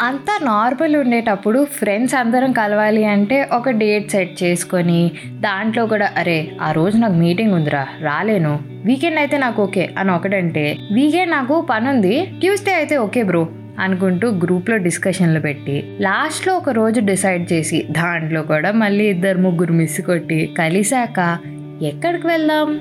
అంతా నార్మల్ ఉండేటప్పుడు ఫ్రెండ్స్ అందరం కలవాలి అంటే ఒక డేట్ సెట్ చేసుకొని దాంట్లో కూడా అరే ఆ రోజు నాకు మీటింగ్ ఉందిరా రాలేను. వీకెండ్ అయితే నాకు ఓకే అని ఒకటంటే వీకెండ్ నాకు పని ఉంది ట్యూస్డే అయితే ఓకే బ్రో అనుకుంటూ గ్రూప్లో డిస్కషన్లు పెట్టి లాస్ట్లో ఒక రోజు డిసైడ్ చేసి దాంట్లో కూడా మళ్ళీ ఇద్దరు ముగ్గురు మిస్ కొట్టి కలిశాక ఎక్కడికి వెళ్దాం?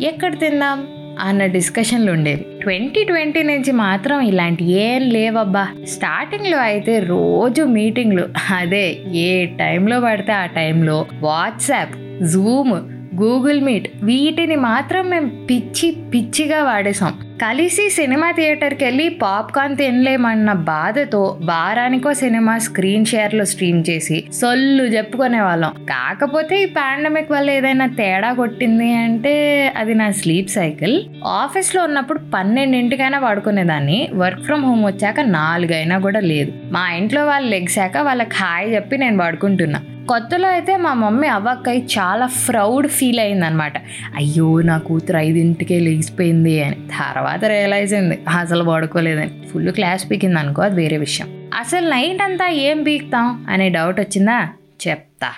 ఎక్కడ తిందాం? అన్న డిస్కషన్లు ఉండేవి. ట్వంటీ ట్వంటీ నుంచి మాత్రం ఇలాంటి ఏం లేవబ్బా. స్టార్టింగ్లో అయితే రోజు మీటింగ్లు అదే ఏ టైంలో పడితే ఆ టైంలో వాట్సాప్ జూమ్ గూగుల్ మీట్ వీటిని మాత్రం మేము పిచ్చి పిచ్చిగా వాడేసాం కలిసి సినిమా థియేటర్కి వెళ్ళి పాప్కార్న్ తినలేమన్న బాధతో వారానికో సినిమా స్క్రీన్ షేర్లో స్ట్రీమ్ చేసి సొల్లు చెప్పుకునే వాళ్ళం కాకపోతే ఈ పాండమిక్ వల్ల ఏదైనా తేడా కొట్టింది అంటే అది నా స్లీప్ సైకిల్. ఆఫీస్లో ఉన్నప్పుడు పన్నెండింటికైనా పడుకునేదాన్ని. వర్క్ ఫ్రమ్ హోమ్ వచ్చాక నాలుగైనా కూడా లేదు. మా ఇంట్లో వాళ్ళు లెగ్సాక వాళ్ళకి హాయ్ చెప్పి నేను పడుకుంటున్నా. కొత్తలో అయితే మా మమ్మీ అవ్వక్కయ్య చాలా ప్రౌడ్ ఫీల్ అయిందనమాట అయ్యో నా కూతురు ఐదింటికే లేచిపోయింది అని. తర్వాత రియలైజ్ అయింది అసలు పడుకోలేదని. ఫుల్ క్లాస్ పీకింది అనుకో అది వేరే విషయం. అసలు నైట్ అంతా ఏం పీకుతాం అనే డౌట్ వచ్చిందా? చెప్తా.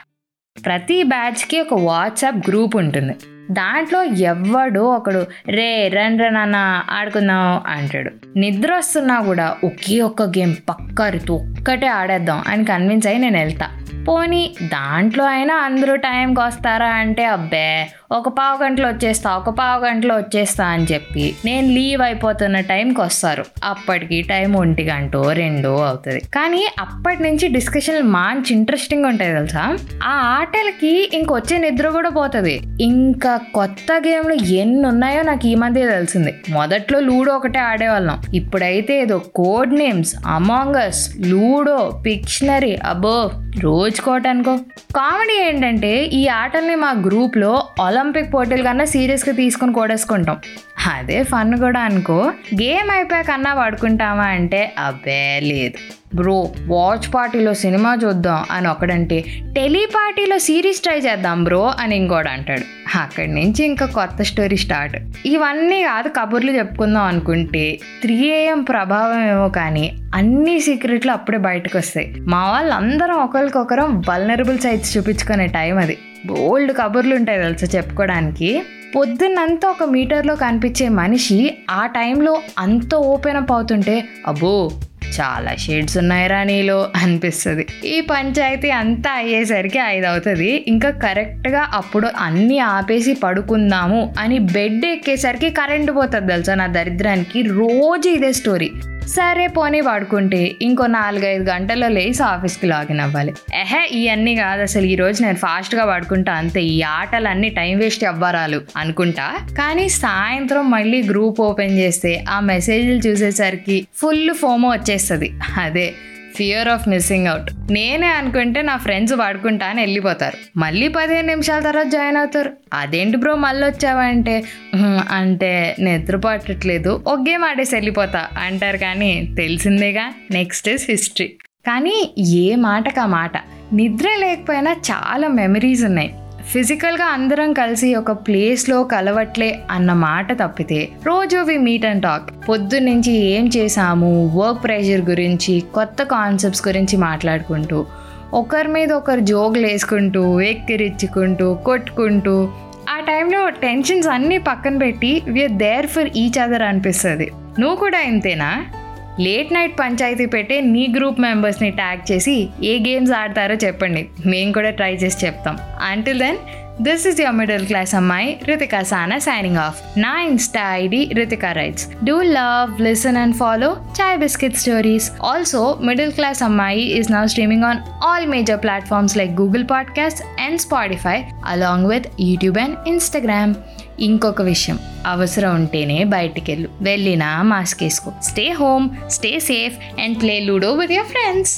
ప్రతి బ్యాచ్కి ఒక వాట్సాప్ గ్రూప్ ఉంటుంది. దాంట్లో ఎవ్వడు ఒకడు రే రన్ రన్ అన్న ఆడుకుందాం అంటాడు. నిద్ర వస్తున్నా కూడా ఒకే ఒక్క గేమ్ పక్కరితో ఒక్కటే ఆడేద్దాం అని కన్విన్స్ అయ్యి నేను వెళ్తా. పోనీ దాంట్లో అయినా అందరూ టైంకి వస్తారా అంటే అబ్బే ఒక పావు గంటలో వచ్చేస్తా ఒక పావు గంటలో వచ్చేస్తా అని చెప్పి నేను లీవ్ అయిపోతున్న టైంకి వస్తారు. అప్పటికి టైం ఒంటి గంటో రెండో అవుతుంది. కానీ అప్పటి నుంచి డిస్కషన్ మంచి ఇంట్రెస్టింగ్ ఉంటాయి తెలుసా? ఆ ఆటలకి ఇంకొచ్చే నిద్ర కూడా పోతుంది. ఇంకా కొత్త గేమ్లు ఎన్ని ఉన్నాయో నాకు ఈ మధ్య తెలిసింది. మొదట్లో లూడో ఒకటే ఆడేవాళ్ళం. ఇప్పుడైతే ఏదో code names Among Us ludo pictionary అబో అనుకో. కామెడీ ఏంటంటే ఈ ఆటల్ని మా గ్రూప్లో ఒలింపిక్ పోటీల కన్నా సీరియస్గా తీసుకొని కోడేసుకుంటాం. అదే ఫన్ కూడా అనుకో. గేమ్ అయిపోయాక అన్నా అంటే అబ్బే లేదు. బ్రో వాచ్ పార్టీలో సినిమా చూద్దాం అని ఒకడంటే టెలి పార్టీలో సిరీస్ ట్రై చేద్దాం బ్రో అని ఇంకోడు అంటాడు. అక్కడి నుంచి ఇంకా కొత్త స్టోరీ స్టార్ట్. ఇవన్నీ కాదు కబుర్లు చెప్పుకుందాం అనుకుంటే త్రీ ఏఎం ప్రభావం ఏమో కానీ అన్ని సీక్రెట్లు అప్పుడే బయటకు వస్తాయి మా వాళ్ళందరం ఒకరికొకరం వల్నరబుల్ సైట్స్ చూపించుకునే టైం అది. బోల్డ్ కబుర్లు ఉంటాయి తెలుసా చెప్పుకోవడానికి పొద్దున్నంతా ఒక మీటర్లో కనిపించే మనిషి ఆ టైంలో అంత ఓపెన్ అప్ అవుతుంటే అబ్బో చాలా షేడ్స్ ఉన్నాయిరా నీలో అనిపిస్తుంది. ఈ పంచాయతీ అంతా అయ్యేసరికి ఐదు అవుతుంది ఇంకా కరెక్ట్గా అప్పుడు అన్నీ ఆపేసి పడుకుందాము అని బెడ్ ఎక్కేసరికి కరెంటు పోతుంది తెలుసా నా దరిద్రానికి. రోజు ఇదే స్టోరీ. సరే పోనీ పడుకుంటే. ఇంకో నాలుగైదు గంటల్లో లేచి ఆఫీస్కి లాగిన్ అవ్వాలి. ఎహే ఇవన్నీ కాదు అసలు. ఈ రోజు నేను ఫాస్ట్గా పడుకుంటా అంతే. ఈ ఆటలన్నీ టైం వేస్ట్ అవ్వరాలు అనుకుంటా? కానీ సాయంత్రం మళ్ళీ గ్రూప్ ఓపెన్ చేస్తే ఆ మెసేజ్లు చూసేసరికి ఫుల్ ఫోమో వచ్చేస్తుంది. అదే. ఫియర్ ఆఫ్ మిస్సింగ్ అవుట్ నేనే అనుకుంటే నా ఫ్రెండ్స్ పడుకుంటా అని వెళ్ళిపోతారు. మళ్ళీ పదిహేను నిమిషాల తర్వాత జాయిన్ అవుతారు. అదేంటి బ్రో మళ్ళీ వచ్చావంటే అంటే నిద్రపట్టట్లేదు ఒక గేమ్ ఆడేసి వెళ్ళిపోతా. అంటారు కానీ తెలిసిందేగా? నెక్స్ట్ ఇస్ హిస్టరీ కానీ ఏ మాటకు ఆ మాట? నిద్ర లేకపోయినా చాలా మెమరీస్ ఉన్నాయి. ఫిజికల్గా అందరం కలిసి ఒక ప్లేస్లో కలవట్లే అన్న మాట తప్పితే రోజు వి మీట్ అండ్ టాక్ పొద్దునుంచి ఏం చేసాము వర్క్ ప్రెషర్ గురించి కొత్త కాన్సెప్ట్స్ గురించి మాట్లాడుకుంటూ ఒకరి మీద ఒకరు జోగులు వేసుకుంటూ ఎక్కిరిచ్చుకుంటూ కొట్టుకుంటూ ఆ టైంలో టెన్షన్స్ అన్నీ పక్కన పెట్టి we are there for each other అనిపిస్తుంది. నువ్వు కూడా ఇంతేనా? లేట్ నైట్ పంచాయతీ పెట్టే నీ గ్రూప్ మెంబర్స్ని ట్యాగ్ చేసి ఏ గేమ్స్ ఆడతారో చెప్పండి. మేము కూడా ట్రై చేసి చెప్తాం. Until then this is your middle class అమ్మాయి రితికా సానా సైనింగ్ ఆఫ్ నా Insta ID Ritika writes do love listen and follow chai biscuit stories also middle class అమ్మాయి is now streaming on all major platforms like Google podcast and Spotify along with YouTube and Instagram ఇంకొక విషయం అవసరం ఉంటేనే బయటికి వెళ్ళు వెళ్ళినా mask వేసుకో stay home stay safe and play Ludo with your friends